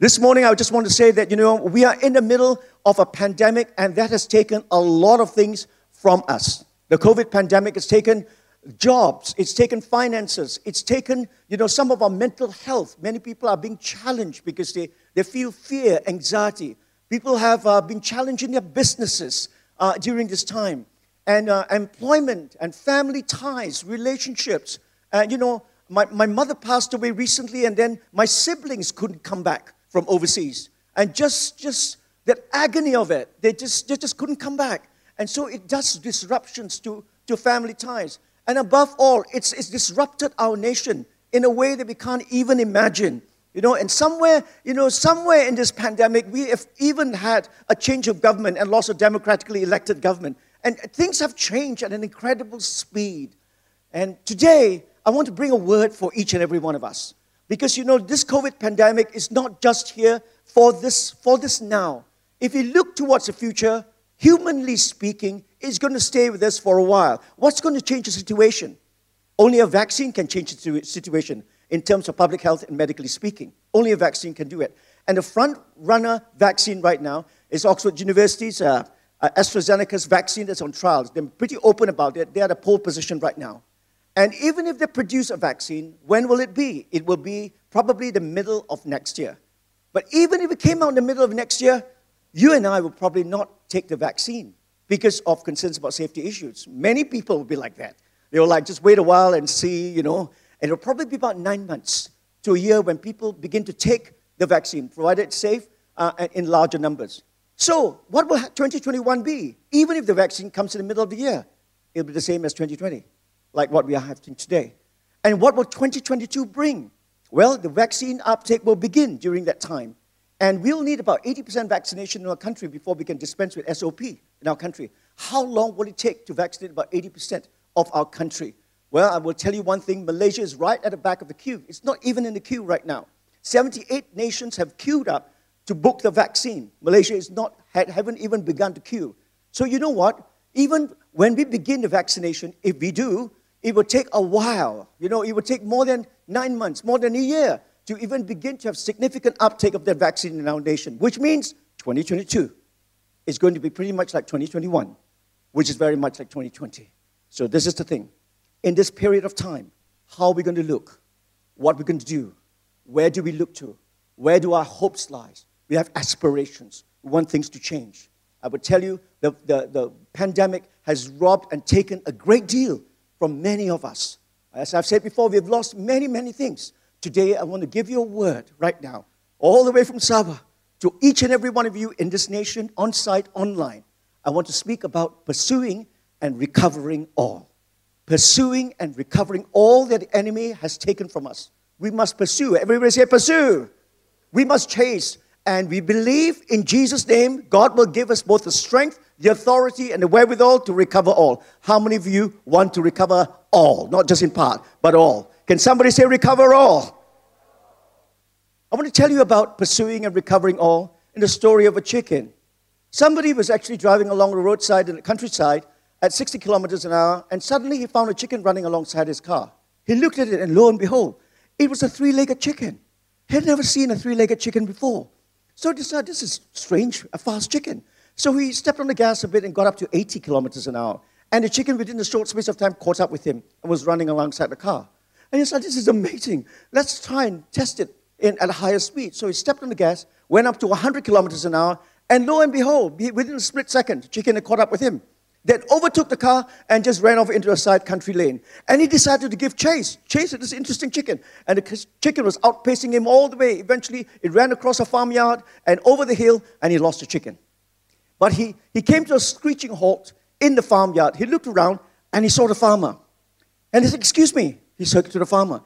This morning, I just want to say that, you know, we are in the middle of a pandemic, and that has taken a lot of things from us. The COVID pandemic has taken jobs, it's taken finances, it's taken, you know, some of our mental health. Many people are being challenged because they, they feel fear, anxiety. People have uh, been challenging their businesses uh, during this time. And uh, employment and family ties, relationships. You know, my, my mother passed away recently, and then my siblings couldn't come back from overseas. And just, just that agony of it, they just, they just couldn't come back. And so it does disruptions to, to family ties. And above all, it's, it's disrupted our nation in a way that we can't even imagine. You know, and somewhere, you know, somewhere in this pandemic, we have even had a change of government and loss of democratically elected government. And things have changed at an incredible speed. And today, I want to bring a word for each and every one of us. Because, you know, this COVID pandemic is not just here for this, for this now. If you look towards the future, humanly speaking, it's going to stay with us for a while. What's going to change the situation? Only a vaccine can change the situation in terms of public health and medically speaking. Only a vaccine can do it. And the front runner vaccine right now is Oxford University's uh, uh, AstraZeneca's vaccine that's on trials. They're pretty open about it. They're at a pole position right now. And even if they produce a vaccine, when will it be? It will be probably the middle of next year. But even if it came out in the middle of next year, you and I will probably not take the vaccine because of concerns about safety issues. Many people will be like that. They will like, just wait a while and see, you know. And it'll probably be about nine months to a year when people begin to take the vaccine, provided it's safe uh, in larger numbers. So, what will 2021 be? Even if the vaccine comes in the middle of the year, it'll be the same as 2020, like what we are having today. And what will 2022 bring? Well, the vaccine uptake will begin during that time. And we'll need about 80% vaccination in our country before we can dispense with SOP in our country. How long will it take to vaccinate about 80% of our country? Well, I will tell you one thing Malaysia is right at the back of the queue. It's not even in the queue right now. 78 nations have queued up to book the vaccine. Malaysia is not, haven't even begun to queue. So, you know what? Even when we begin the vaccination, if we do, it will take a while. You know, it will take more than nine months, more than a year to even begin to have significant uptake of that vaccine in our nation, which means 2022 is going to be pretty much like 2021, which is very much like 2020. So this is the thing. In this period of time, how are we going to look? What are we going to do? Where do we look to? Where do our hopes lie? We have aspirations. We want things to change. I would tell you the, the, the pandemic has robbed and taken a great deal from many of us. As I've said before, we've lost many, many things. Today, I want to give you a word right now, all the way from Sabah to each and every one of you in this nation, on site, online, I want to speak about pursuing and recovering all. Pursuing and recovering all that the enemy has taken from us. We must pursue. Everybody say, pursue. We must chase. And we believe in Jesus' name, God will give us both the strength, the authority, and the wherewithal to recover all. How many of you want to recover all? Not just in part, but all. Can somebody say, recover all? I want to tell you about pursuing and recovering all in the story of a chicken. Somebody was actually driving along the roadside in the countryside at 60 kilometers an hour, and suddenly he found a chicken running alongside his car. He looked at it, and lo and behold, it was a three legged chicken. He had never seen a three legged chicken before. So he decided, this is strange, a fast chicken. So he stepped on the gas a bit and got up to 80 kilometers an hour. And the chicken, within a short space of time, caught up with him and was running alongside the car. And he said, This is amazing. Let's try and test it in, at a higher speed. So he stepped on the gas, went up to 100 kilometers an hour, and lo and behold, within a split second, chicken had caught up with him. Then overtook the car and just ran off into a side country lane. And he decided to give chase, chase at this interesting chicken. And the chicken was outpacing him all the way. Eventually, it ran across a farmyard and over the hill, and he lost the chicken. But he, he came to a screeching halt in the farmyard. He looked around and he saw the farmer. And he said, Excuse me, he said to the farmer,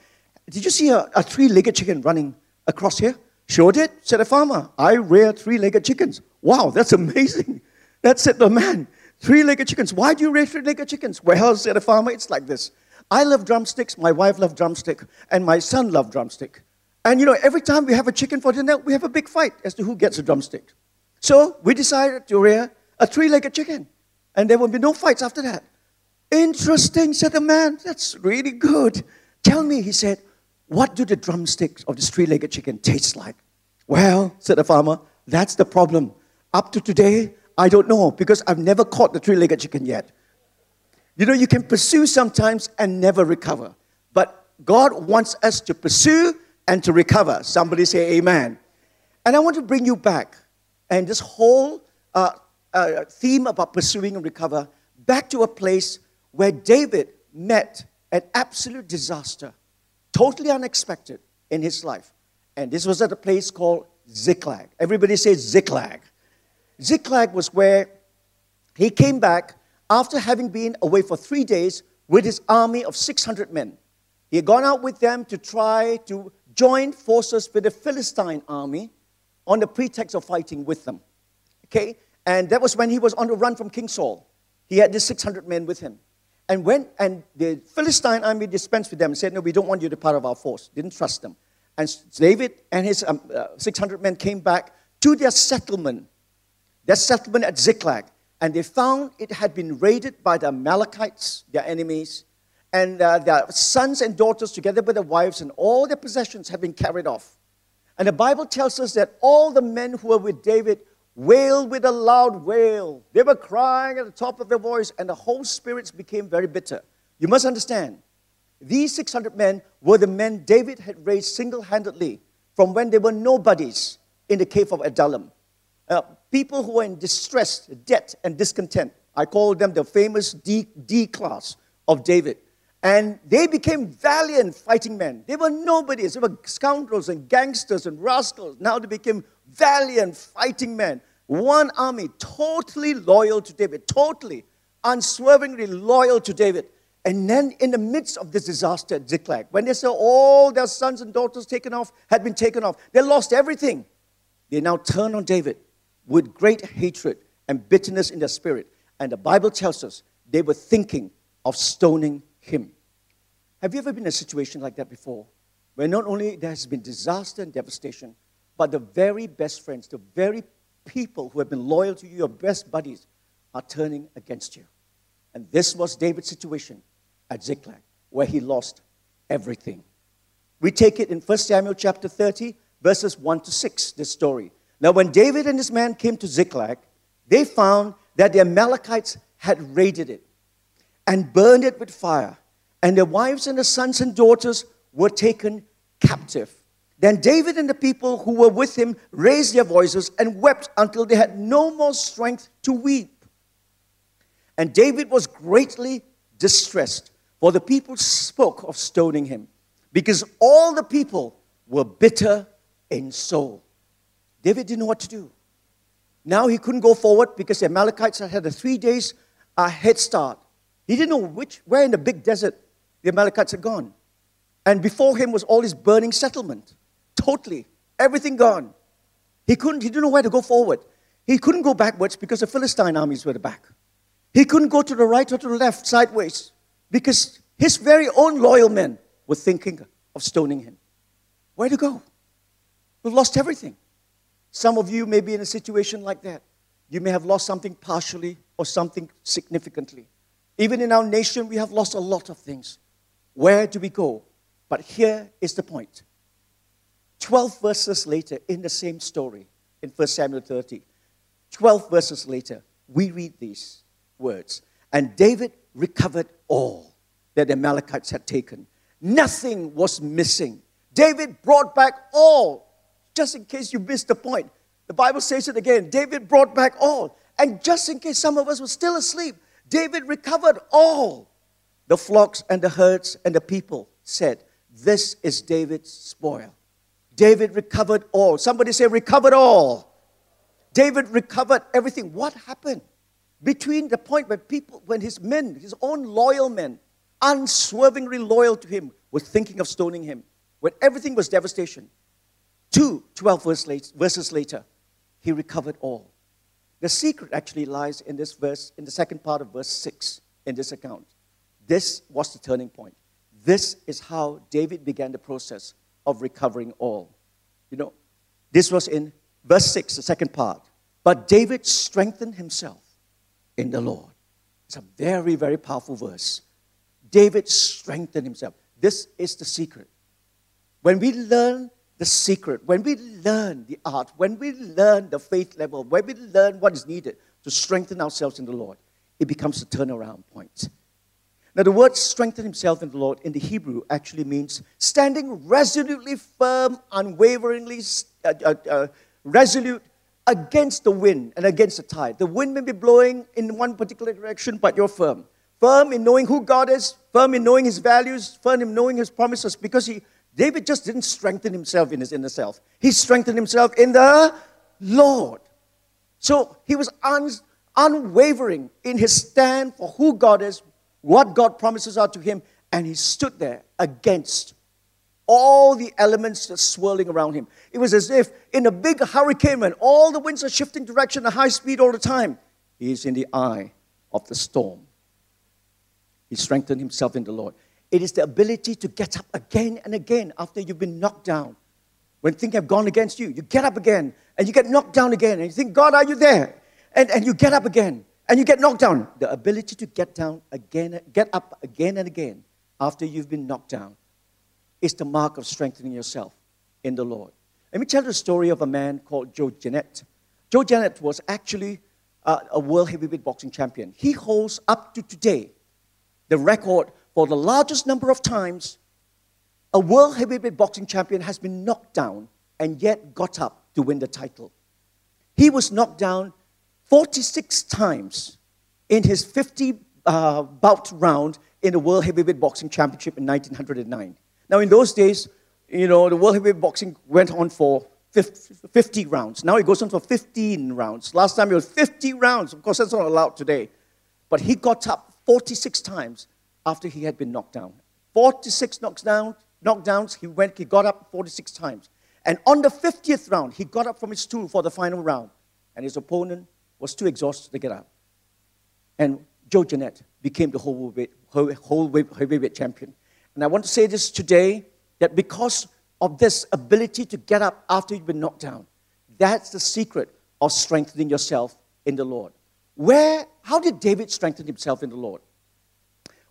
Did you see a, a three legged chicken running across here? Sure did, said the farmer. I rear three legged chickens. Wow, that's amazing. That said the man. Three legged chickens. Why do you rear three legged chickens? Well, said the farmer, it's like this. I love drumsticks, my wife loves drumstick, and my son loves drumstick. And you know, every time we have a chicken for dinner, we have a big fight as to who gets a drumstick. So we decided to rear a three legged chicken. And there will be no fights after that. Interesting, said the man. That's really good. Tell me, he said, what do the drumsticks of this three legged chicken taste like? Well, said the farmer, that's the problem. Up to today, I don't know because I've never caught the three legged chicken yet. You know, you can pursue sometimes and never recover. But God wants us to pursue and to recover. Somebody say amen. And I want to bring you back and this whole uh, uh, theme about pursuing and recover back to a place where David met an absolute disaster, totally unexpected in his life. And this was at a place called Ziklag. Everybody says Ziklag. Ziklag was where he came back after having been away for three days with his army of 600 men. He had gone out with them to try to join forces with the Philistine army on the pretext of fighting with them. Okay? And that was when he was on the run from King Saul. He had these 600 men with him. And when and the Philistine army dispensed with them and said, No, we don't want you to be part of our force. Didn't trust them. And David and his um, uh, 600 men came back to their settlement, their settlement at Ziklag. And they found it had been raided by the Amalekites, their enemies, and uh, their sons and daughters, together with their wives, and all their possessions had been carried off. And the Bible tells us that all the men who were with David wailed with a loud wail. They were crying at the top of their voice, and the whole spirits became very bitter. You must understand, these 600 men were the men David had raised single handedly from when they were nobodies in the cave of Adullam. Uh, people who were in distress, debt, and discontent. I call them the famous D, D class of David. And they became valiant fighting men. They were nobodies. They were scoundrels and gangsters and rascals. Now they became valiant fighting men. One army, totally loyal to David, totally, unswervingly loyal to David. And then, in the midst of this disaster at Ziklag, when they saw all their sons and daughters taken off, had been taken off, they lost everything. They now turn on David with great hatred and bitterness in their spirit. And the Bible tells us they were thinking of stoning him. Have you ever been in a situation like that before? Where not only there has been disaster and devastation, but the very best friends, the very people who have been loyal to you, your best buddies, are turning against you. And this was David's situation at Ziklag, where he lost everything. We take it in 1 Samuel chapter 30, verses 1 to 6, this story. Now, when David and his men came to Ziklag, they found that the Amalekites had raided it and burned it with fire, and their wives and their sons and daughters were taken captive. Then David and the people who were with him raised their voices and wept until they had no more strength to weep. And David was greatly distressed, for the people spoke of stoning him, because all the people were bitter in soul. David didn't know what to do. Now he couldn't go forward because the Amalekites had a three days head start. He didn't know which, where in the big desert the Amalekites had gone. And before him was all this burning settlement. Totally. Everything gone. He couldn't, he didn't know where to go forward. He couldn't go backwards because the Philistine armies were the back. He couldn't go to the right or to the left, sideways, because his very own loyal men were thinking of stoning him. Where to go? We've lost everything. Some of you may be in a situation like that. You may have lost something partially or something significantly. Even in our nation, we have lost a lot of things. Where do we go? But here is the point. point 12 verses later, in the same story, in 1 Samuel 30, 12 verses later, we read these words. And David recovered all that the Amalekites had taken. Nothing was missing. David brought back all. Just in case you missed the point, the Bible says it again. David brought back all. And just in case some of us were still asleep, David recovered all. The flocks and the herds and the people said, This is David's spoil. David recovered all. Somebody say, recovered all. David recovered everything. What happened? Between the point when people, when his men, his own loyal men, unswervingly loyal to him, were thinking of stoning him, when everything was devastation, two, 12 verses later, he recovered all. The secret actually lies in this verse, in the second part of verse 6 in this account. This was the turning point. This is how David began the process of recovering all. You know, this was in verse 6, the second part. But David strengthened himself in the Lord. It's a very, very powerful verse. David strengthened himself. This is the secret. When we learn the secret, when we learn the art, when we learn the faith level, when we learn what is needed to strengthen ourselves in the Lord, it becomes a turnaround point. Now, the word strengthen himself in the Lord in the Hebrew actually means standing resolutely firm, unwaveringly uh, uh, uh, resolute against the wind and against the tide. The wind may be blowing in one particular direction, but you're firm. Firm in knowing who God is, firm in knowing his values, firm in knowing his promises, because he, David just didn't strengthen himself in his inner self. He strengthened himself in the Lord. So he was un, unwavering in his stand for who God is, what God promises are to him, and he stood there against all the elements that's swirling around him. It was as if in a big hurricane when all the winds are shifting direction at high speed all the time, he is in the eye of the storm. He strengthened himself in the Lord. It is the ability to get up again and again after you've been knocked down. When things have gone against you, you get up again and you get knocked down again and you think, God, are you there? And, and you get up again and you get knocked down. The ability to get down again, get up again and again after you've been knocked down is the mark of strengthening yourself in the Lord. Let me tell you the story of a man called Joe Jeannette. Joe Jeannette was actually uh, a world heavyweight boxing champion. He holds up to today the record for the largest number of times a world heavyweight boxing champion has been knocked down and yet got up to win the title. He was knocked down 46 times in his 50 uh, bout round in the World Heavyweight Boxing Championship in 1909. Now, in those days, you know, the World Heavyweight Boxing went on for 50 rounds. Now it goes on for 15 rounds. Last time it was 50 rounds. Of course, that's not allowed today. But he got up 46 times after he had been knocked down. 46 knocks down, knockdowns, he went, he got up 46 times. And on the 50th round, he got up from his stool for the final round. And his opponent was too exhausted to get up. And Joe Jeannette became the whole, whole heavyweight champion. And I want to say this today that because of this ability to get up after you've been knocked down, that's the secret of strengthening yourself in the Lord. Where, how did David strengthen himself in the Lord?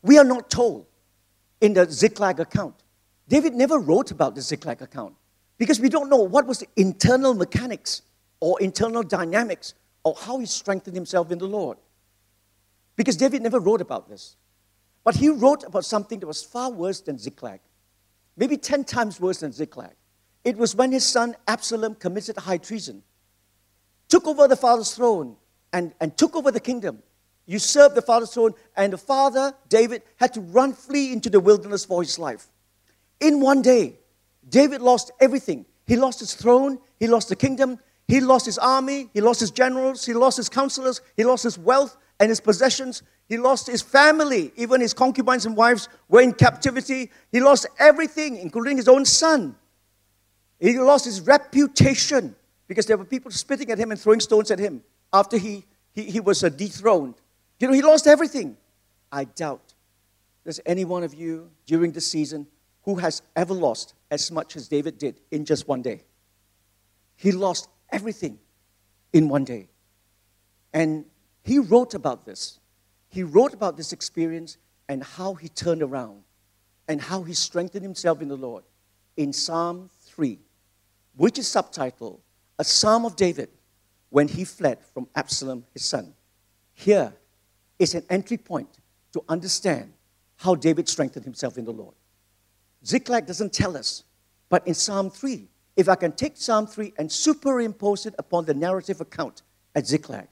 We are not told in the Ziklag account. David never wrote about the Ziklag account because we don't know what was the internal mechanics or internal dynamics or how he strengthened himself in the Lord. Because David never wrote about this. But he wrote about something that was far worse than Ziklag, maybe 10 times worse than Ziklag. It was when his son Absalom committed high treason, took over the father's throne, and, and took over the kingdom, usurped the father's throne, and the father, David, had to run, flee into the wilderness for his life. In one day, David lost everything. He lost his throne, he lost the kingdom, he lost his army, he lost his generals, he lost his counselors, he lost his wealth and his possessions. He lost his family, even his concubines and wives were in captivity. He lost everything, including his own son. He lost his reputation because there were people spitting at him and throwing stones at him after he, he, he was uh, dethroned. You know, he lost everything. I doubt there's any one of you during the season who has ever lost as much as David did in just one day. He lost everything in one day. And he wrote about this. He wrote about this experience and how he turned around and how he strengthened himself in the Lord in Psalm 3, which is subtitled A Psalm of David when he fled from Absalom, his son. Here is an entry point to understand how David strengthened himself in the Lord. Ziklag doesn't tell us, but in Psalm 3, if I can take Psalm 3 and superimpose it upon the narrative account at Ziklag,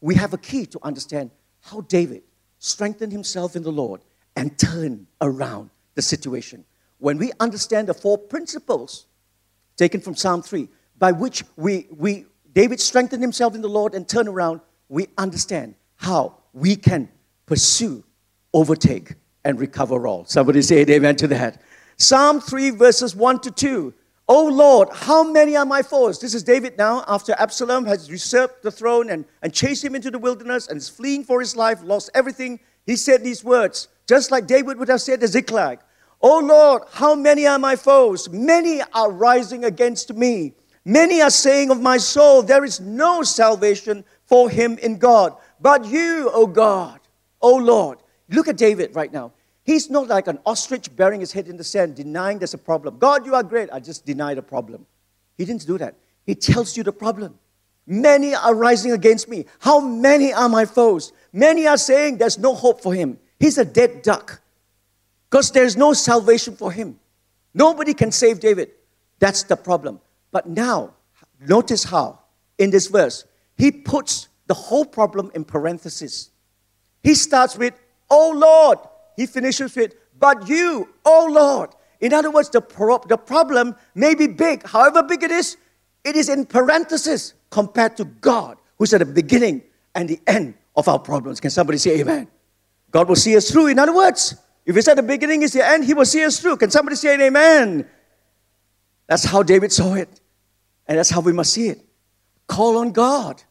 we have a key to understand how David strengthened himself in the Lord and turned around the situation. When we understand the four principles taken from Psalm 3, by which we, we David strengthened himself in the Lord and turned around, we understand how we can pursue, overtake, and recover all. Somebody say amen to that. Psalm 3, verses 1 to 2 Oh Lord, how many are my foes? This is David now, after Absalom has usurped the throne and, and chased him into the wilderness and is fleeing for his life, lost everything. He said these words, just like David would have said to Ziklag. Oh Lord, how many are my foes? Many are rising against me. Many are saying of my soul, there is no salvation for him in God. But you, O God, O Lord, look at David right now. He's not like an ostrich burying his head in the sand, denying there's a problem. God, you are great. I just deny the problem. He didn't do that. He tells you the problem. Many are rising against me. How many are my foes? Many are saying there's no hope for him. He's a dead duck because there's no salvation for him. Nobody can save David. That's the problem. But now, notice how in this verse, he puts the whole problem in parentheses. He starts with, Oh Lord. He finishes with, But you, oh Lord. In other words, the, pro- the problem may be big. However big it is, it is in parentheses compared to God, who's at the beginning and the end of our problems. Can somebody say amen? God will see us through. In other words, if it's at the beginning, it's the end, He will see us through. Can somebody say amen? That's how David saw it. And that's how we must see it. Call on God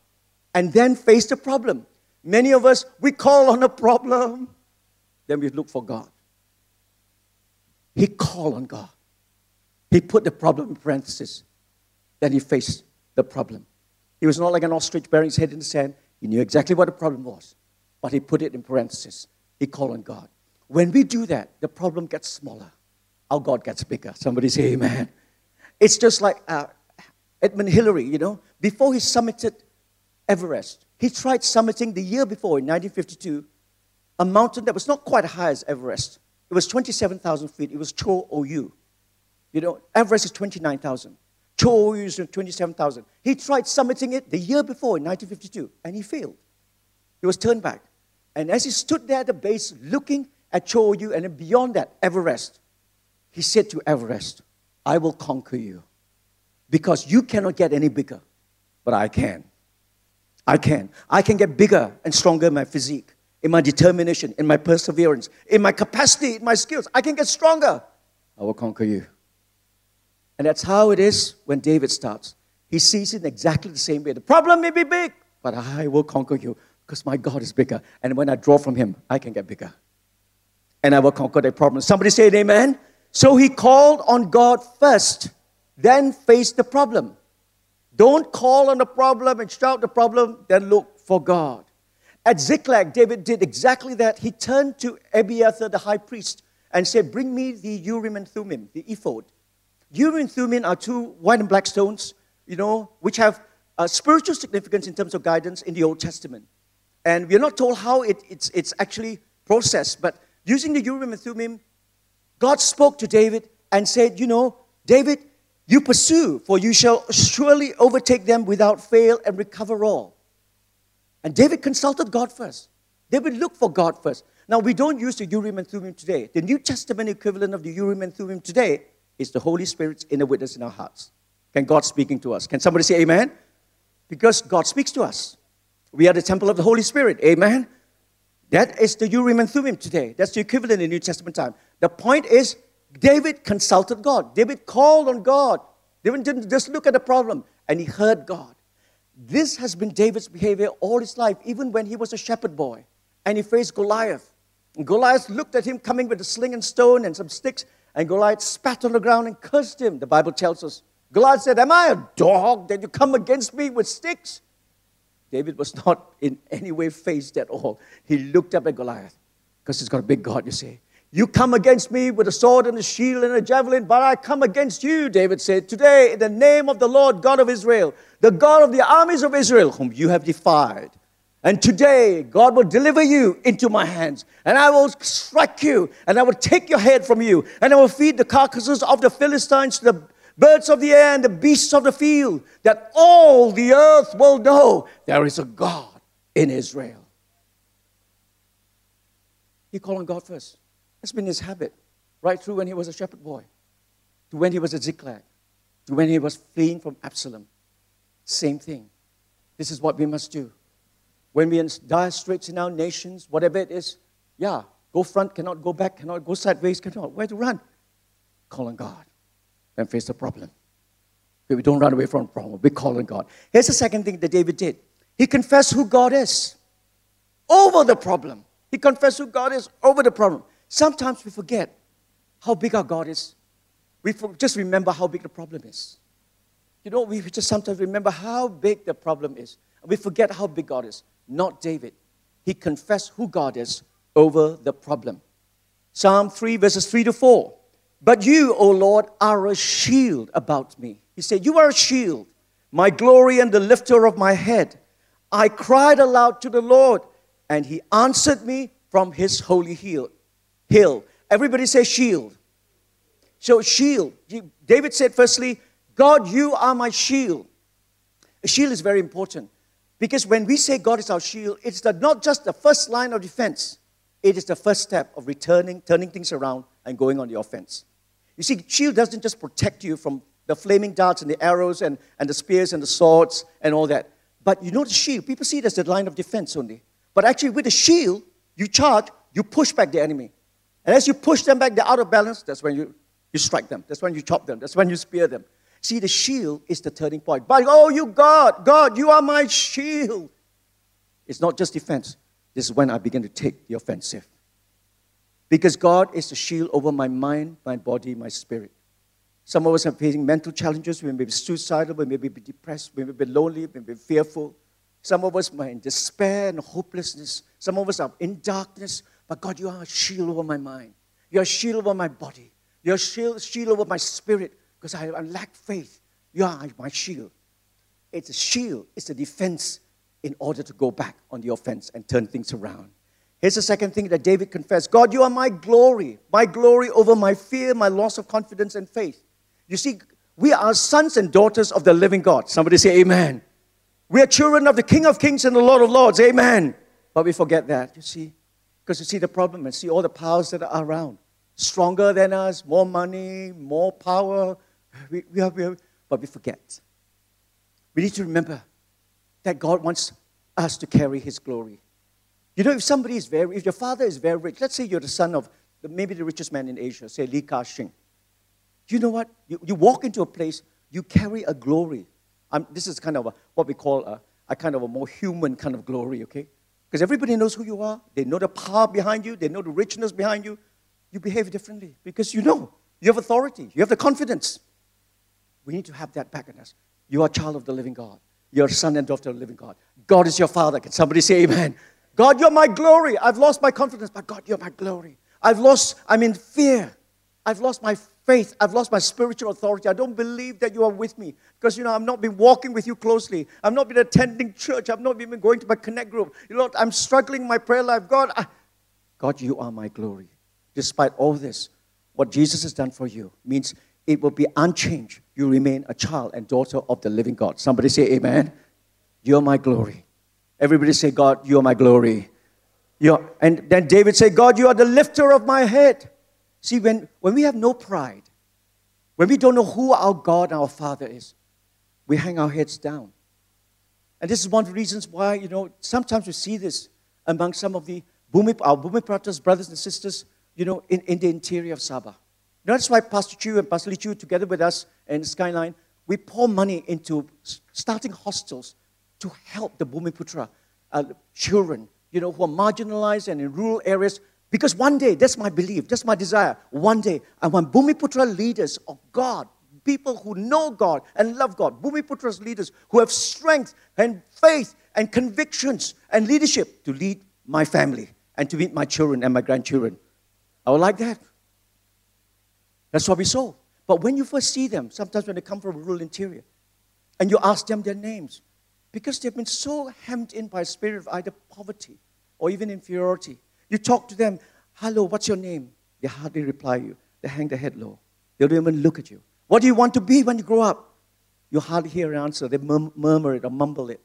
and then face the problem. Many of us, we call on a problem, then we look for God. He called on God. He put the problem in parentheses. Then he faced the problem. He was not like an ostrich burying his head in the sand. He knew exactly what the problem was, but he put it in parentheses. He called on God. When we do that, the problem gets smaller. Our God gets bigger. Somebody say amen. It's just like uh, Edmund Hillary, you know, before he summited Everest, he tried summiting the year before in 1952 a mountain that was not quite as high as Everest. It was 27,000 feet. It was Cho Oyu. You know, Everest is 29,000. Cho Oyu is 27,000. He tried summiting it the year before in 1952, and he failed. He was turned back. And as he stood there at the base looking at Cho Oyu and then beyond that, Everest, he said to Everest, I will conquer you because you cannot get any bigger, but I can. I can. I can get bigger and stronger in my physique, in my determination, in my perseverance, in my capacity, in my skills. I can get stronger. I will conquer you. And that's how it is when David starts. He sees it in exactly the same way. The problem may be big, but I will conquer you because my God is bigger. And when I draw from Him, I can get bigger. And I will conquer the problem. Somebody say amen. So he called on God first, then faced the problem. Don't call on the problem and shout the problem, then look for God. At Ziklag, David did exactly that. He turned to Abiathar, the high priest, and said, Bring me the Urim and Thummim, the ephod. Urim and Thummim are two white and black stones, you know, which have a spiritual significance in terms of guidance in the Old Testament. And we're not told how it, it's, it's actually processed, but using the Urim and Thummim, God spoke to David and said, You know, David, you pursue, for you shall surely overtake them without fail and recover all. And David consulted God first. David looked for God first. Now, we don't use the Urim and Thummim today. The New Testament equivalent of the Urim and Thummim today is the Holy Spirit's inner witness in our hearts. Can God speaking to us? Can somebody say amen? Because God speaks to us. We are the temple of the Holy Spirit. Amen? That is the Urim and Thummim today. That's the equivalent in New Testament time. The point is, David consulted God. David called on God. David didn't just look at the problem, and he heard God. This has been David's behavior all his life, even when he was a shepherd boy and he faced Goliath. And Goliath looked at him coming with a sling and stone and some sticks, and Goliath spat on the ground and cursed him. The Bible tells us. Goliath said, Am I a dog that you come against me with sticks? David was not in any way fazed at all. He looked up at Goliath because he's got a big God, you see. You come against me with a sword and a shield and a javelin, but I come against you, David said, today in the name of the Lord God of Israel, the God of the armies of Israel, whom you have defied. And today, God will deliver you into my hands, and I will strike you, and I will take your head from you, and I will feed the carcasses of the Philistines to the birds of the air and the beasts of the field, that all the earth will know there is a God in Israel. He called on God first. That's been his habit, right through when he was a shepherd boy, to when he was a Ziklag, to when he was fleeing from Absalom. Same thing. This is what we must do. When we're in dire straits in our nations, whatever it is, yeah, go front, cannot go back, cannot go sideways, cannot. Where to run? Call on God and face the problem. We don't run away from the problem. We call on God. Here's the second thing that David did. He confessed who God is over the problem. He confessed who God is over the problem. Sometimes we forget how big our God is. We just remember how big the problem is. You know, we just sometimes remember how big the problem is. We forget how big God is. Not David. He confessed who God is over the problem. Psalm 3, verses 3 to 4. But you, O Lord, are a shield about me. He said, You are a shield, my glory and the lifter of my head. I cried aloud to the Lord, and he answered me from his holy hill. Hill. Everybody say shield. So, shield. David said, firstly, God, you are my shield. A shield is very important because when we say God is our shield, it's the, not just the first line of defense, it is the first step of returning, turning things around, and going on the offense. You see, shield doesn't just protect you from the flaming darts and the arrows and, and the spears and the swords and all that. But you know the shield, people see it as the line of defense only. But actually, with the shield, you charge, you push back the enemy. And as you push them back, they're out of balance. That's when you, you strike them. That's when you chop them. That's when you spear them. See, the shield is the turning point. But, oh, you God, God, you are my shield. It's not just defense. This is when I begin to take the offensive. Because God is the shield over my mind, my body, my spirit. Some of us are facing mental challenges. We may be suicidal, we may be depressed, we may be lonely, we may be fearful. Some of us are in despair and hopelessness. Some of us are in darkness. But God, you are a shield over my mind. You're a shield over my body. You're a shield, shield over my spirit because I, I lack faith. You are my shield. It's a shield, it's a defense in order to go back on the offense and turn things around. Here's the second thing that David confessed God, you are my glory, my glory over my fear, my loss of confidence and faith. You see, we are sons and daughters of the living God. Somebody say, Amen. We are children of the King of Kings and the Lord of Lords. Amen. But we forget that, you see. Because you see the problem and see all the powers that are around. Stronger than us, more money, more power. We, we we but we forget. We need to remember that God wants us to carry His glory. You know, if somebody is very, if your father is very rich, let's say you're the son of the, maybe the richest man in Asia, say Li Ka-shing. You know what? You, you walk into a place, you carry a glory. Um, this is kind of a, what we call a, a kind of a more human kind of glory, okay? Because everybody knows who you are. They know the power behind you. They know the richness behind you. You behave differently because you know. You have authority. You have the confidence. We need to have that back in us. You are a child of the living God. You're a son and daughter of the living God. God is your father. Can somebody say amen? God, you're my glory. I've lost my confidence, but God, you're my glory. I've lost, I'm in fear. I've lost my faith. I've lost my spiritual authority. I don't believe that you are with me because, you know, I've not been walking with you closely. I've not been attending church. I've not been going to my connect group. You know, I'm struggling in my prayer life. God, I, God, you are my glory. Despite all this, what Jesus has done for you means it will be unchanged. You remain a child and daughter of the living God. Somebody say, Amen. You're my glory. Everybody say, God, you are my glory. You're, and then David said, God, you are the lifter of my head. See, when, when we have no pride, when we don't know who our God and our Father is, we hang our heads down. And this is one of the reasons why, you know, sometimes we see this among some of the Bumi, our Bumiputra's brothers and sisters, you know, in, in the interior of Sabah. You know, that's why Pastor Chu and Pastor Lee Chu, together with us and Skyline, we pour money into starting hostels to help the Bumiputra uh, children, you know, who are marginalized and in rural areas because one day, that's my belief, that's my desire. One day, I want Bumiputra leaders of God, people who know God and love God, Bumiputra's leaders who have strength and faith and convictions and leadership to lead my family and to meet my children and my grandchildren. I would like that. That's what we saw. But when you first see them, sometimes when they come from rural interior, and you ask them their names, because they've been so hemmed in by a spirit of either poverty or even inferiority, you talk to them, hello, what's your name? They hardly reply you. They hang their head low. They don't even look at you. What do you want to be when you grow up? You hardly hear an answer. They murmur it or mumble it.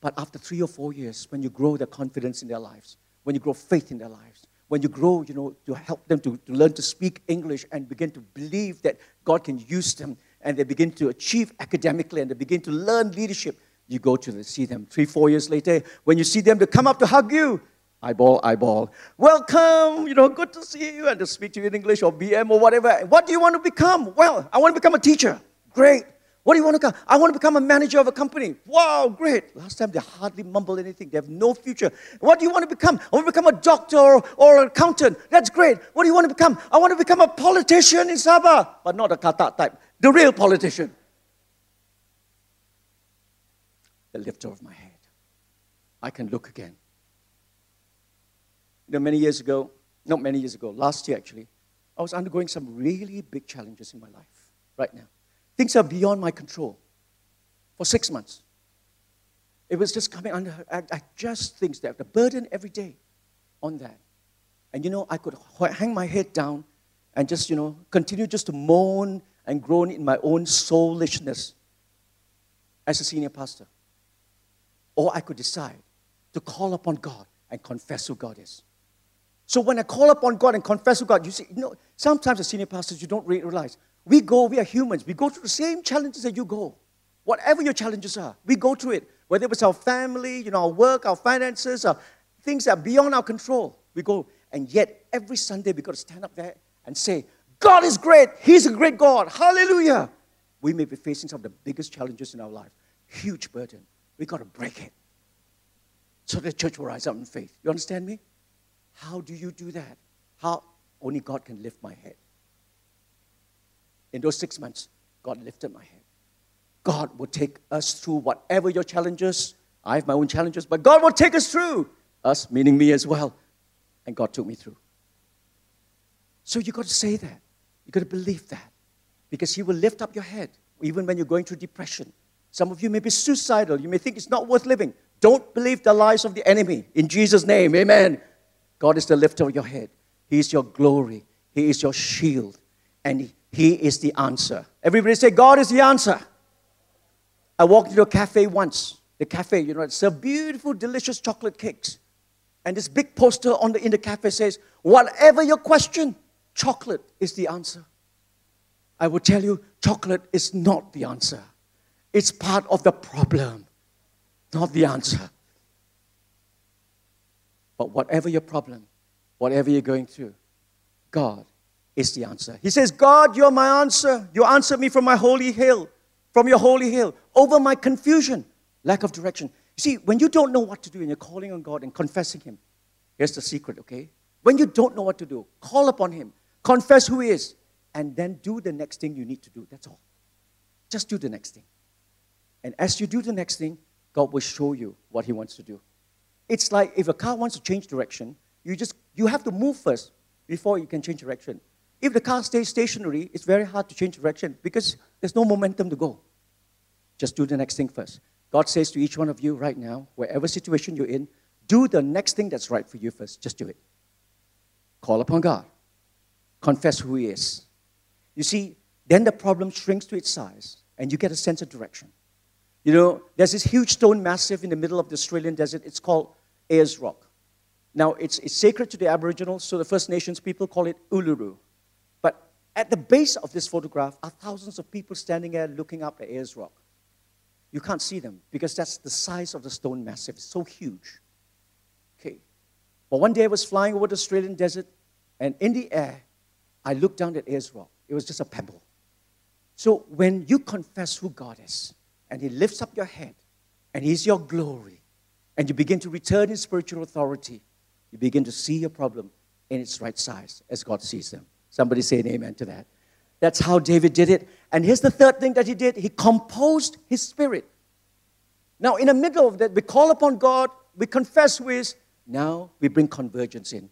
But after three or four years, when you grow their confidence in their lives, when you grow faith in their lives, when you grow, you know, to help them to, to learn to speak English and begin to believe that God can use them and they begin to achieve academically and they begin to learn leadership, you go to see them three, four years later. When you see them, they come up to hug you eyeball, eyeball. Welcome, you know, good to see you, and to speak to you in English or BM or whatever. What do you want to become? Well, I want to become a teacher. Great. What do you want to become? I want to become a manager of a company. Wow, great. Last time they hardly mumbled anything. They have no future. What do you want to become? I want to become a doctor or, or an accountant. That's great. What do you want to become? I want to become a politician in Sabah, but not a kata type. The real politician. The lifter of my head. I can look again you know, many years ago, not many years ago, last year actually, I was undergoing some really big challenges in my life right now. Things are beyond my control for six months. It was just coming under, I, I just think that the burden every day on that. And you know, I could hang my head down and just, you know, continue just to moan and groan in my own soulishness as a senior pastor. Or I could decide to call upon God and confess who God is. So when I call upon God and confess to God, you see, you know, sometimes as senior pastors, you don't realize we go, we are humans, we go through the same challenges that you go. Whatever your challenges are, we go through it. Whether it was our family, you know, our work, our finances, our things that are beyond our control, we go. And yet, every Sunday, we got to stand up there and say, God is great. He's a great God. Hallelujah. We may be facing some of the biggest challenges in our life. Huge burden. We got to break it. So the church will rise up in faith. You understand me? How do you do that? How? Only God can lift my head. In those six months, God lifted my head. God will take us through whatever your challenges. I have my own challenges, but God will take us through. Us, meaning me as well. And God took me through. So you got to say that. You got to believe that. Because He will lift up your head, even when you're going through depression. Some of you may be suicidal. You may think it's not worth living. Don't believe the lies of the enemy. In Jesus' name, amen. God is the lifter of your head. He is your glory. He is your shield. And He is the answer. Everybody say, God is the answer. I walked into a cafe once. The cafe, you know, it served beautiful, delicious chocolate cakes. And this big poster on the, in the cafe says, Whatever your question, chocolate is the answer. I will tell you, chocolate is not the answer. It's part of the problem, not the answer. But whatever your problem, whatever you're going through, God is the answer. He says, God, you're my answer. You answered me from my holy hill, from your holy hill, over my confusion, lack of direction. You see, when you don't know what to do and you're calling on God and confessing Him, here's the secret, okay? When you don't know what to do, call upon Him, confess who He is, and then do the next thing you need to do. That's all. Just do the next thing. And as you do the next thing, God will show you what He wants to do. It's like if a car wants to change direction, you just you have to move first before you can change direction. If the car stays stationary, it's very hard to change direction because there's no momentum to go. Just do the next thing first. God says to each one of you right now, wherever situation you're in, do the next thing that's right for you first. Just do it. Call upon God. Confess who He is. You see, then the problem shrinks to its size and you get a sense of direction. You know, there's this huge stone massive in the middle of the Australian desert. It's called Ayers Rock. Now, it's, it's sacred to the Aboriginals, so the First Nations people call it Uluru. But at the base of this photograph are thousands of people standing there looking up at Ayers Rock. You can't see them because that's the size of the stone massive. It's so huge. Okay. But one day I was flying over the Australian desert, and in the air, I looked down at Ayers Rock. It was just a pebble. So when you confess who God is, and He lifts up your head, and He's your glory, and you begin to return in spiritual authority, you begin to see your problem in its right size as God sees them. Somebody say an amen to that. That's how David did it. And here's the third thing that he did he composed his spirit. Now, in the middle of that, we call upon God, we confess with, now we bring convergence in.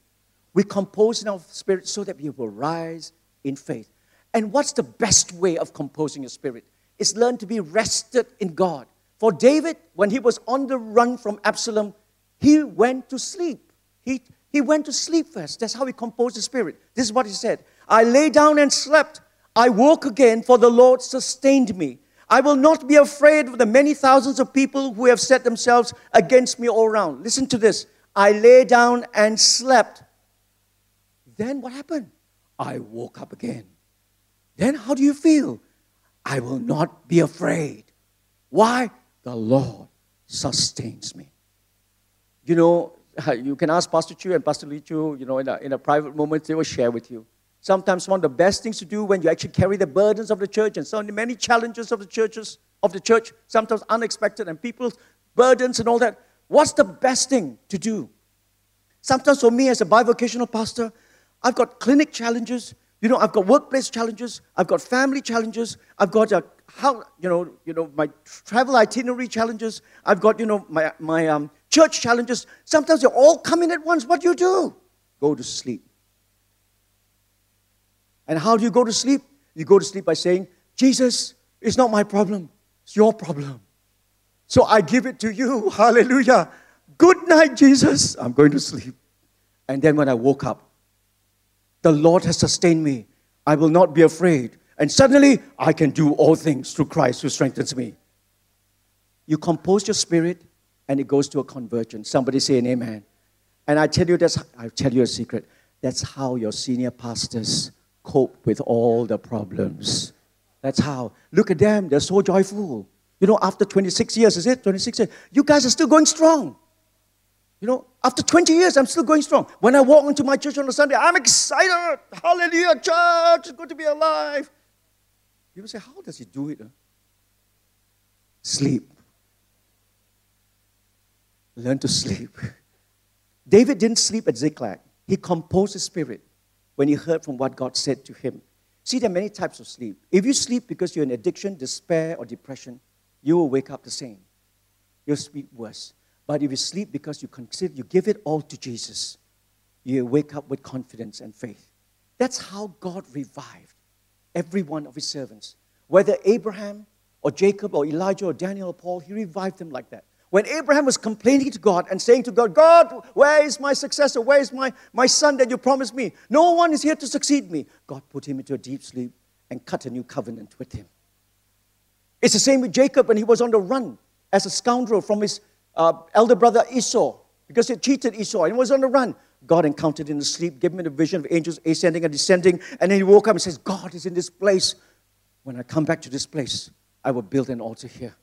We compose in our spirit so that we will rise in faith. And what's the best way of composing your spirit? It's learn to be rested in God. For David, when he was on the run from Absalom, he went to sleep. He, he went to sleep first. That's how he composed his spirit. This is what he said I lay down and slept. I woke again, for the Lord sustained me. I will not be afraid of the many thousands of people who have set themselves against me all around. Listen to this. I lay down and slept. Then what happened? I woke up again. Then how do you feel? I will not be afraid. Why? The Lord sustains me. You know, you can ask Pastor Chu and Pastor Lee Chu, you know, in a, in a private moment, they will share with you. Sometimes one of the best things to do when you actually carry the burdens of the church and so many challenges of the churches, of the church, sometimes unexpected, and people's burdens and all that. What's the best thing to do? Sometimes for me as a bivocational pastor, I've got clinic challenges, you know, I've got workplace challenges, I've got family challenges, I've got a how you know, you know, my travel itinerary challenges, I've got, you know, my my um, church challenges. Sometimes they're all coming at once. What do you do? Go to sleep And how do you go to sleep? You go to sleep by saying, Jesus, it's not my problem, it's your problem. So I give it to you. Hallelujah. Good night, Jesus. I'm going to sleep. And then when I woke up, the Lord has sustained me. I will not be afraid. And suddenly, I can do all things through Christ who strengthens me. You compose your spirit, and it goes to a convergence. Somebody say an amen. And I tell you, that's, I tell you a secret. That's how your senior pastors cope with all the problems. That's how. Look at them, they're so joyful. You know, after 26 years, is it? 26 years. You guys are still going strong. You know, after 20 years, I'm still going strong. When I walk into my church on a Sunday, I'm excited. Hallelujah, church, it's good to be alive. People say, How does he do it? Sleep. Learn to sleep. David didn't sleep at Ziklag. He composed his spirit when he heard from what God said to him. See, there are many types of sleep. If you sleep because you're in addiction, despair, or depression, you will wake up the same. You'll sleep worse. But if you sleep because you consider, you give it all to Jesus, you wake up with confidence and faith. That's how God revived every one of his servants. Whether Abraham or Jacob or Elijah or Daniel or Paul, he revived them like that. When Abraham was complaining to God and saying to God, God, where is my successor? Where is my, my son that you promised me? No one is here to succeed me. God put him into a deep sleep and cut a new covenant with him. It's the same with Jacob when he was on the run as a scoundrel from his uh, elder brother Esau because he cheated Esau and was on the run. God encountered in the sleep, gave him a vision of angels ascending and descending, and then he woke up and says, God is in this place. When I come back to this place, I will build an altar here.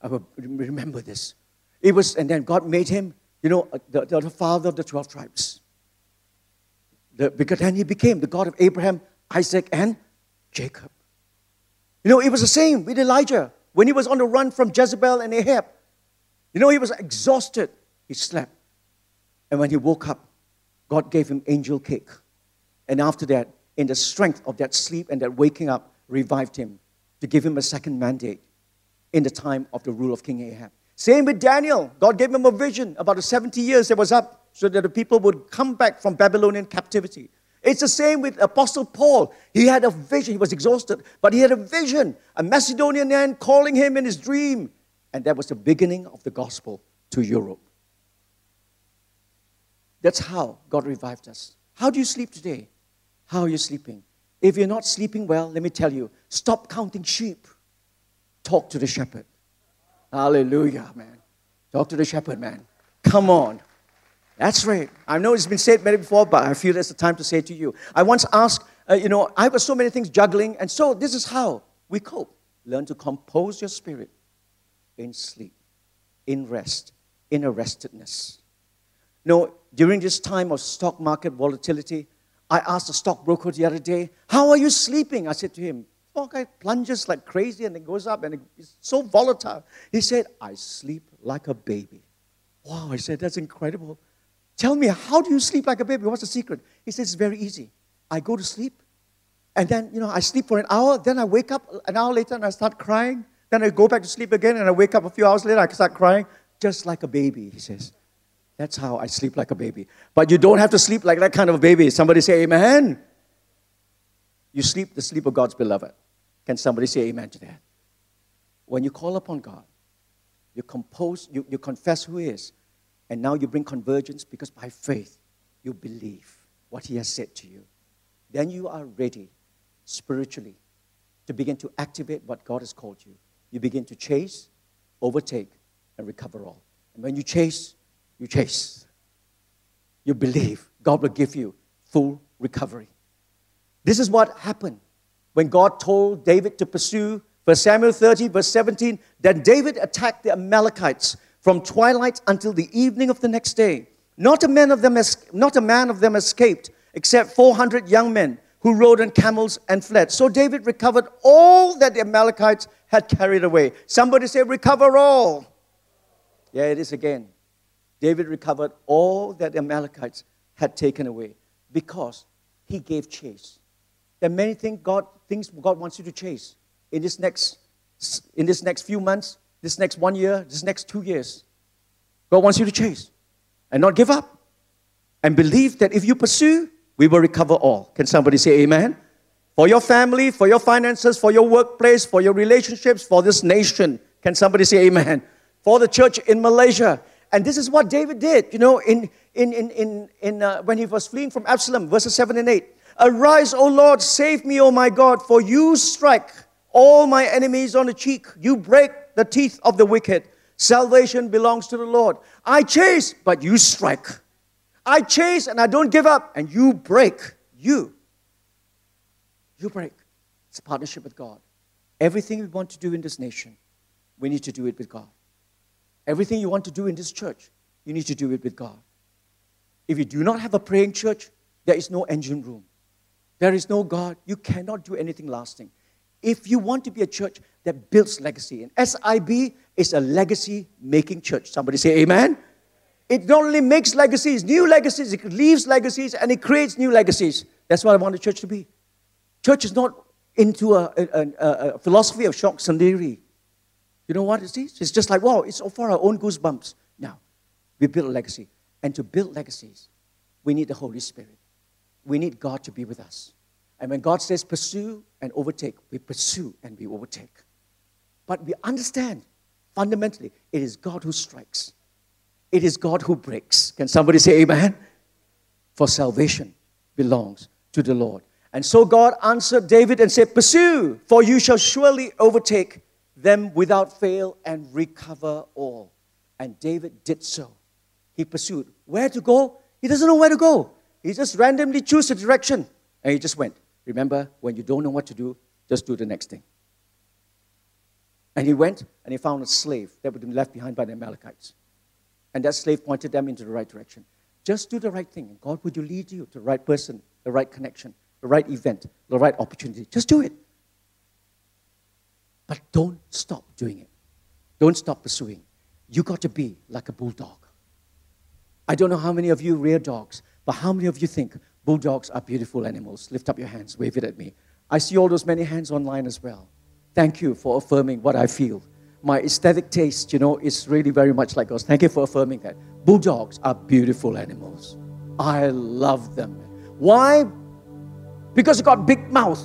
I will remember this. It was, and then God made him, you know, uh, the, the father of the 12 tribes. The, because then he became the God of Abraham, Isaac, and Jacob. You know, it was the same with Elijah. When he was on the run from Jezebel and Ahab, you know, he was exhausted. He slept. And when he woke up, God gave him angel cake. And after that, in the strength of that sleep and that waking up, revived him to give him a second mandate in the time of the rule of King Ahab. Same with Daniel. God gave him a vision about the 70 years that was up so that the people would come back from Babylonian captivity. It's the same with Apostle Paul. He had a vision. He was exhausted, but he had a vision. A Macedonian man calling him in his dream. And that was the beginning of the gospel to Europe. That's how God revived us. How do you sleep today? How are you sleeping? If you're not sleeping well, let me tell you stop counting sheep. Talk to the shepherd. Hallelujah, man. Talk to the shepherd, man. Come on. That's right. I know it's been said many before, but I feel it's the time to say to you. I once asked, uh, you know, I have so many things juggling, and so this is how we cope. Learn to compose your spirit in sleep, in rest, in arrestedness. No, during this time of stock market volatility, I asked a stockbroker the other day, How are you sleeping? I said to him, Stock guy plunges like crazy and it goes up and it's so volatile. He said, I sleep like a baby. Wow, I said, That's incredible. Tell me, how do you sleep like a baby? What's the secret? He said, It's very easy. I go to sleep, and then, you know, I sleep for an hour, then I wake up an hour later and I start crying. Then I go back to sleep again and I wake up a few hours later, I start crying, just like a baby, he says. That's how I sleep like a baby. But you don't have to sleep like that kind of a baby. Somebody say, Amen. You sleep the sleep of God's beloved. Can somebody say amen to that? When you call upon God, you compose, you, you confess who He is, and now you bring convergence because by faith you believe what He has said to you. Then you are ready spiritually to begin to activate what God has called you you begin to chase, overtake, and recover all. And when you chase, you chase. You believe God will give you full recovery. This is what happened when God told David to pursue, verse Samuel 30, verse 17, Then David attacked the Amalekites from twilight until the evening of the next day. Not a man of them, not a man of them escaped, except 400 young men who rode on camels and fled. So David recovered all that the Amalekites had carried away. Somebody say, recover all. Yeah, it is again. David recovered all that the Amalekites had taken away because he gave chase. There are many things God, things God wants you to chase in this next, in this next few months, this next one year, this next two years. God wants you to chase and not give up and believe that if you pursue, we will recover all. Can somebody say amen? For your family, for your finances, for your workplace, for your relationships, for this nation. Can somebody say amen? For the church in Malaysia. And this is what David did, you know, in, in, in, in, in uh, when he was fleeing from Absalom, verses 7 and 8. Arise, O Lord, save me, O my God, for you strike all my enemies on the cheek. You break the teeth of the wicked. Salvation belongs to the Lord. I chase, but you strike. I chase and I don't give up, and you break. You. You break. It's a partnership with God. Everything we want to do in this nation, we need to do it with God. Everything you want to do in this church, you need to do it with God. If you do not have a praying church, there is no engine room. There is no God. You cannot do anything lasting. If you want to be a church that builds legacy, and SIB is a legacy making church. Somebody say amen. It not only makes legacies, new legacies, it leaves legacies and it creates new legacies. That's what I want the church to be. Church is not into a, a, a, philosophy of shock sandiri. You know what it is? It's just like, wow, it's all for our own goosebumps. Now, we build a legacy. And to build legacies, we need the Holy Spirit. We need God to be with us. And when God says pursue and overtake, we pursue and we overtake. But we understand fundamentally it is God who strikes, it is God who breaks. Can somebody say amen? For salvation belongs to the Lord. And so God answered David and said, Pursue, for you shall surely overtake them without fail and recover all. And David did so. He pursued. Where to go? He doesn't know where to go. He just randomly chose a direction and he just went. Remember, when you don't know what to do, just do the next thing. And he went and he found a slave that had been left behind by the Amalekites. And that slave pointed them into the right direction. Just do the right thing, and God would you lead you to the right person, the right connection, the right event, the right opportunity. Just do it. But don't stop doing it. Don't stop pursuing. You got to be like a bulldog. I don't know how many of you rear dogs, but how many of you think bulldogs are beautiful animals? Lift up your hands, wave it at me. I see all those many hands online as well. Thank you for affirming what I feel. My aesthetic taste, you know, is really very much like yours. Thank you for affirming that. Bulldogs are beautiful animals. I love them. Why? Because they got big mouth.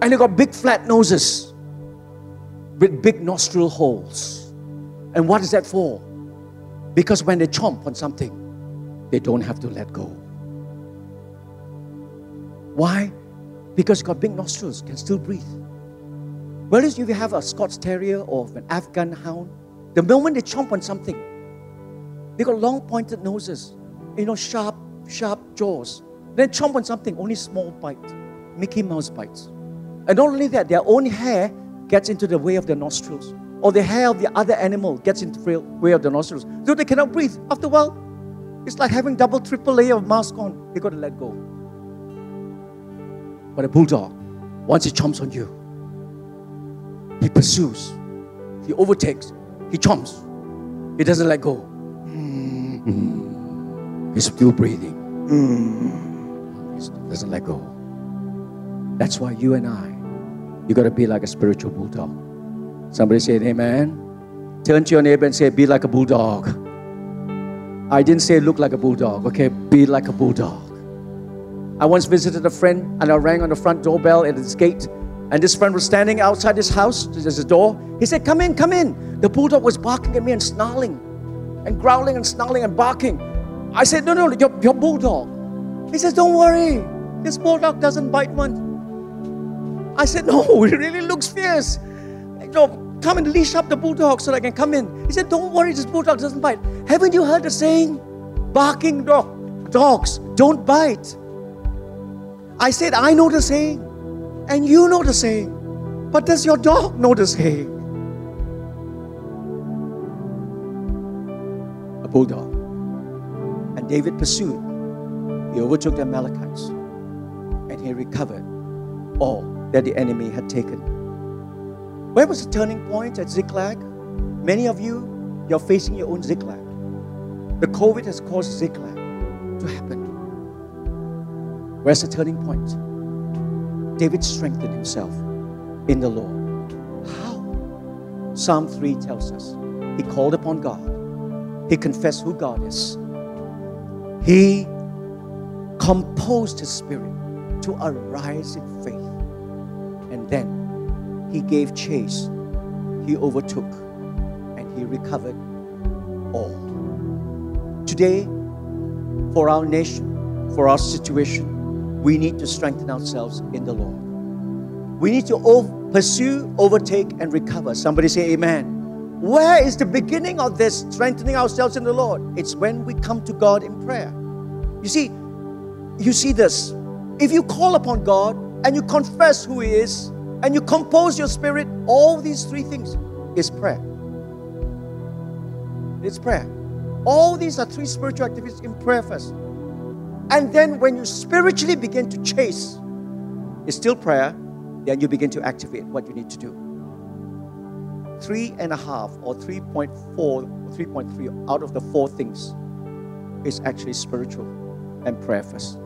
And they got big flat noses with big nostril holes. And what is that for? Because when they chomp on something, they don't have to let go. Why? Because got big nostrils, can still breathe. Whereas if you have a Scots Terrier or an Afghan hound, the moment they chomp on something, they got long pointed noses, you know, sharp, sharp jaws. Then chomp on something, only small bite, Mickey Mouse bites. And not only that, their own hair gets into the way of their nostrils, or the hair of the other animal gets into the way of the nostrils. So they cannot breathe. After a while, it's like having double, triple layer of mask on. They got to let go. But a bulldog, once he chomps on you, he pursues, he overtakes, he chomps. He doesn't let go. Mm. He's still breathing. Mm. He doesn't let go. That's why you and I, you got to be like a spiritual bulldog. Somebody say amen. Turn to your neighbor and say, be like a bulldog. I didn't say look like a bulldog, okay? Be like a bulldog. I once visited a friend and I rang on the front doorbell at his gate. And this friend was standing outside his house, there's a door. He said, Come in, come in. The bulldog was barking at me and snarling and growling and snarling and barking. I said, No, no, your, your bulldog. He says, Don't worry, this bulldog doesn't bite one. I said, No, it really looks fierce. Know, come and leash up the bulldog so I can come in. He said, Don't worry, this bulldog doesn't bite. Haven't you heard the saying? Barking dog, dogs don't bite. I said, I know the saying, and you know the saying, but does your dog know the saying? A bulldog. And David pursued. He overtook the Amalekites, and he recovered all that the enemy had taken. Where was the turning point at Ziklag? Many of you, you're facing your own Ziklag. The COVID has caused Ziklag to happen. Where's the turning point? David strengthened himself in the Lord. How? Psalm 3 tells us he called upon God, he confessed who God is, he composed his spirit to arise in faith. And then he gave chase, he overtook, and he recovered all. Today, for our nation, for our situation, we need to strengthen ourselves in the Lord. We need to ov- pursue, overtake, and recover. Somebody say, Amen. Where is the beginning of this strengthening ourselves in the Lord? It's when we come to God in prayer. You see, you see this. If you call upon God and you confess who He is and you compose your spirit, all these three things is prayer. It's prayer. All these are three spiritual activities in prayer first. And then when you spiritually begin to chase, it's still prayer, then you begin to activate what you need to do three and a half or 3.4 or 3.3 out of the four things is actually spiritual and prayer first.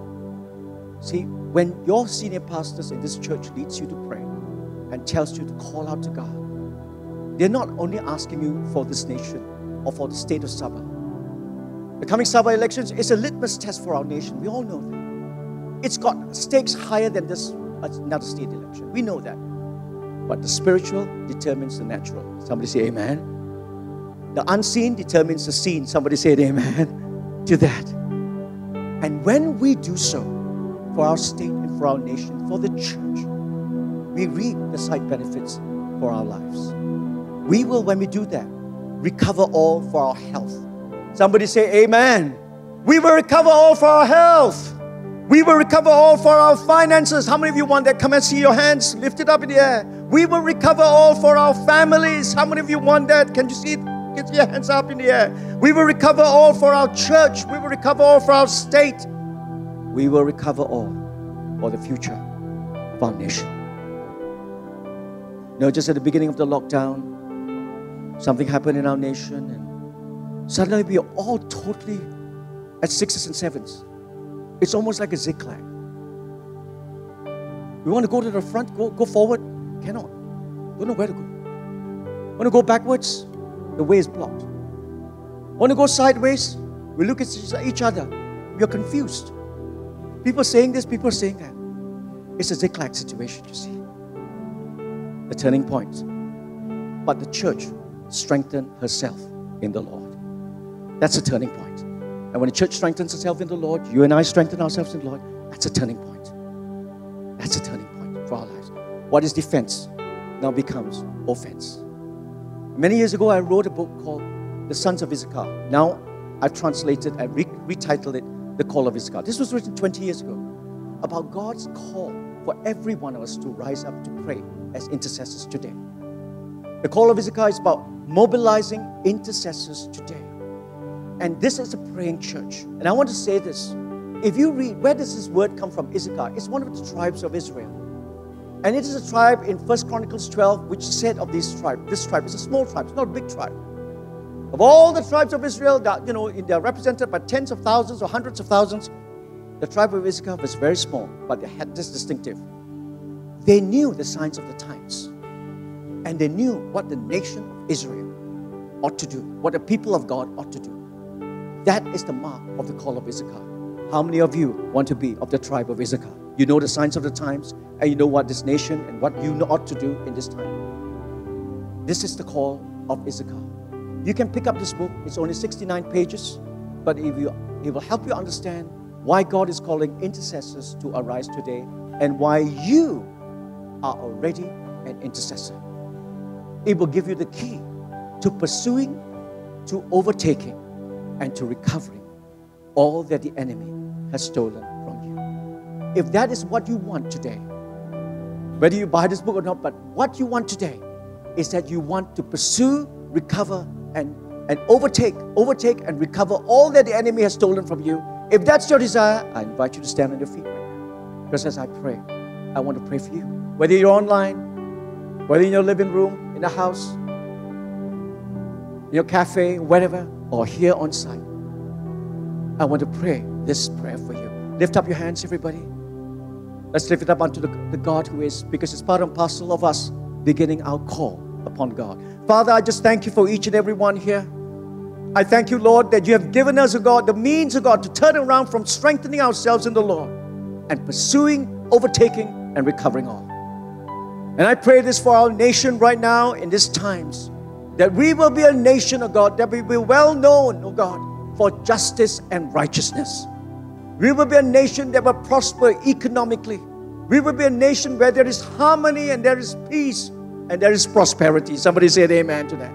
See, when your senior pastors in this church leads you to pray and tells you to call out to God, they're not only asking you for this nation or for the state of Sabah. The coming Sabah elections is a litmus test for our nation. We all know that. It's got stakes higher than this another state election. We know that. But the spiritual determines the natural. Somebody say amen. The unseen determines the seen. Somebody say amen to that. And when we do so for our state and for our nation, for the church, we reap the side benefits for our lives. We will, when we do that, recover all for our health. Somebody say amen. We will recover all for our health. We will recover all for our finances. How many of you want that? Come and see your hands lifted up in the air. We will recover all for our families. How many of you want that? Can you see it? Get your hands up in the air. We will recover all for our church. We will recover all for our state. We will recover all for the future of our nation. You know, just at the beginning of the lockdown, something happened in our nation, suddenly we are all totally at sixes and sevens. It's almost like a Ziklag. We want to go to the front, go, go forward, cannot. Don't know where to go. Want to go backwards? The way is blocked. Want to go sideways? We look at each other. We are confused. People saying this, people saying that. It's a Ziklag situation, you see. The turning point. But the church strengthened herself in the Lord. That's a turning point. And when the church strengthens itself in the Lord, you and I strengthen ourselves in the Lord, that's a turning point. That's a turning point for our lives. What is defense now becomes offense. Many years ago, I wrote a book called The Sons of Issachar. Now I've translated and re- retitled it The Call of Issachar. This was written 20 years ago about God's call for every one of us to rise up to pray as intercessors today. The Call of Issachar is about mobilizing intercessors today. And this is a praying church. And I want to say this. If you read, where does this word come from? Issachar. It's one of the tribes of Israel. And it is a tribe in First Chronicles 12, which said of this tribe, this tribe is a small tribe, it's not a big tribe. Of all the tribes of Israel, that, you know, they're represented by tens of thousands or hundreds of thousands. The tribe of Issachar was very small, but they had this distinctive. They knew the signs of the times. And they knew what the nation of Israel ought to do, what the people of God ought to do. That is the mark of the call of Issachar. How many of you want to be of the tribe of Issachar? You know the signs of the times, and you know what this nation and what you ought to do in this time. This is the call of Issachar. You can pick up this book, it's only 69 pages, but if you, it will help you understand why God is calling intercessors to arise today and why you are already an intercessor. It will give you the key to pursuing, to overtaking, and to recovering all that the enemy has stolen from you. If that is what you want today, whether you buy this book or not, but what you want today is that you want to pursue, recover, and, and overtake, overtake and recover all that the enemy has stolen from you. If that's your desire, I invite you to stand on your feet right now. Because as I pray, I want to pray for you. Whether you're online, whether in your living room, in the house, in your cafe, wherever, or here on site, I want to pray this prayer for you. Lift up your hands, everybody. Let's lift it up unto the, the God who is, because it's part and parcel of us beginning our call upon God. Father, I just thank you for each and every one here. I thank you, Lord, that you have given us, O God, the means, of God, to turn around from strengthening ourselves in the Lord and pursuing, overtaking and recovering all. And I pray this for our nation right now in these times that we will be a nation, of God, that we will be well known, oh God, for justice and righteousness. We will be a nation that will prosper economically. We will be a nation where there is harmony and there is peace and there is prosperity. Somebody said amen to that.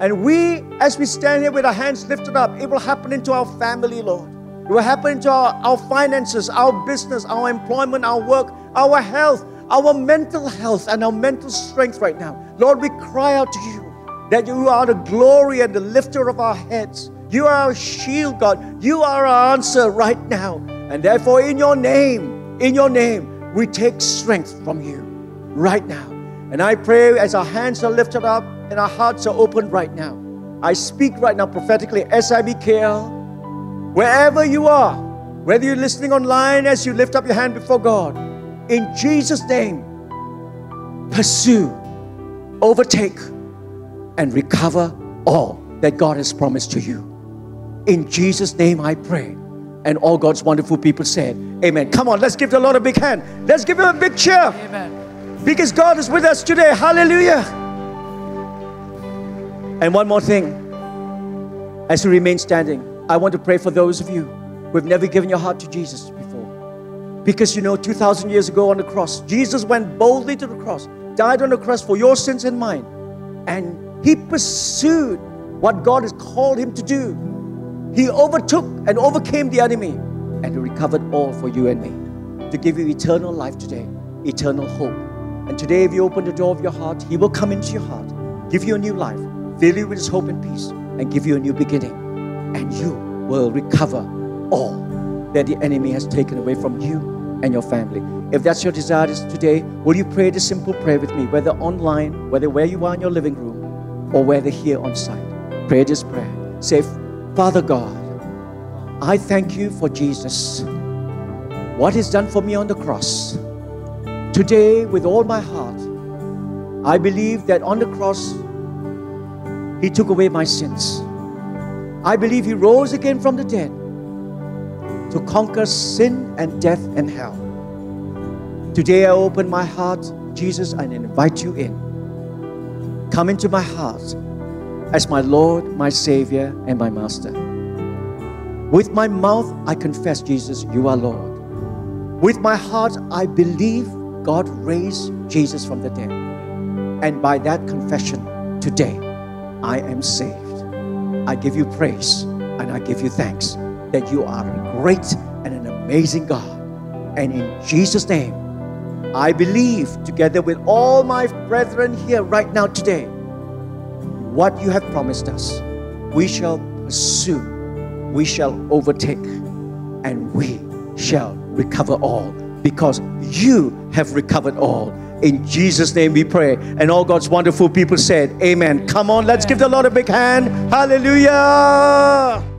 And we, as we stand here with our hands lifted up, it will happen into our family, Lord. It will happen into our, our finances, our business, our employment, our work, our health, our mental health, and our mental strength right now. Lord, we cry out to you that you are the glory and the lifter of our heads. You are our shield, God. You are our answer right now. And therefore, in your name, in your name, we take strength from you right now. And I pray as our hands are lifted up and our hearts are open right now. I speak right now prophetically, SIBKL, wherever you are, whether you're listening online as you lift up your hand before God, in Jesus' name, pursue, overtake, and recover all that God has promised to you. In Jesus' name I pray. And all God's wonderful people said, Amen. Come on, let's give the Lord a big hand. Let's give him a big cheer. Amen. Because God is with us today. Hallelujah. And one more thing. As we remain standing, I want to pray for those of you who have never given your heart to Jesus before. Because you know, 2,000 years ago on the cross, Jesus went boldly to the cross, died on the cross for your sins and mine. And he pursued what God has called him to do. He overtook and overcame the enemy and he recovered all for you and me to give you eternal life today, eternal hope. And today, if you open the door of your heart, He will come into your heart, give you a new life, fill you with His hope and peace, and give you a new beginning. And you will recover all that the enemy has taken away from you and your family. If that's your desire today, will you pray this simple prayer with me, whether online, whether where you are in your living room, or whether here on site? Pray this prayer. Say, Father God, I thank you for Jesus, what He's done for me on the cross. Today, with all my heart, I believe that on the cross, He took away my sins. I believe He rose again from the dead to conquer sin and death and hell. Today, I open my heart, Jesus, and invite you in. Come into my heart as my Lord, my Savior, and my Master. With my mouth, I confess, Jesus, you are Lord. With my heart, I believe God raised Jesus from the dead. And by that confession, today, I am saved. I give you praise and I give you thanks that you are a great and an amazing God. And in Jesus' name, I believe, together with all my brethren here right now today, what you have promised us. We shall pursue, we shall overtake, and we shall recover all because you have recovered all. In Jesus' name we pray. And all God's wonderful people said, Amen. Come on, let's give the Lord a big hand. Hallelujah.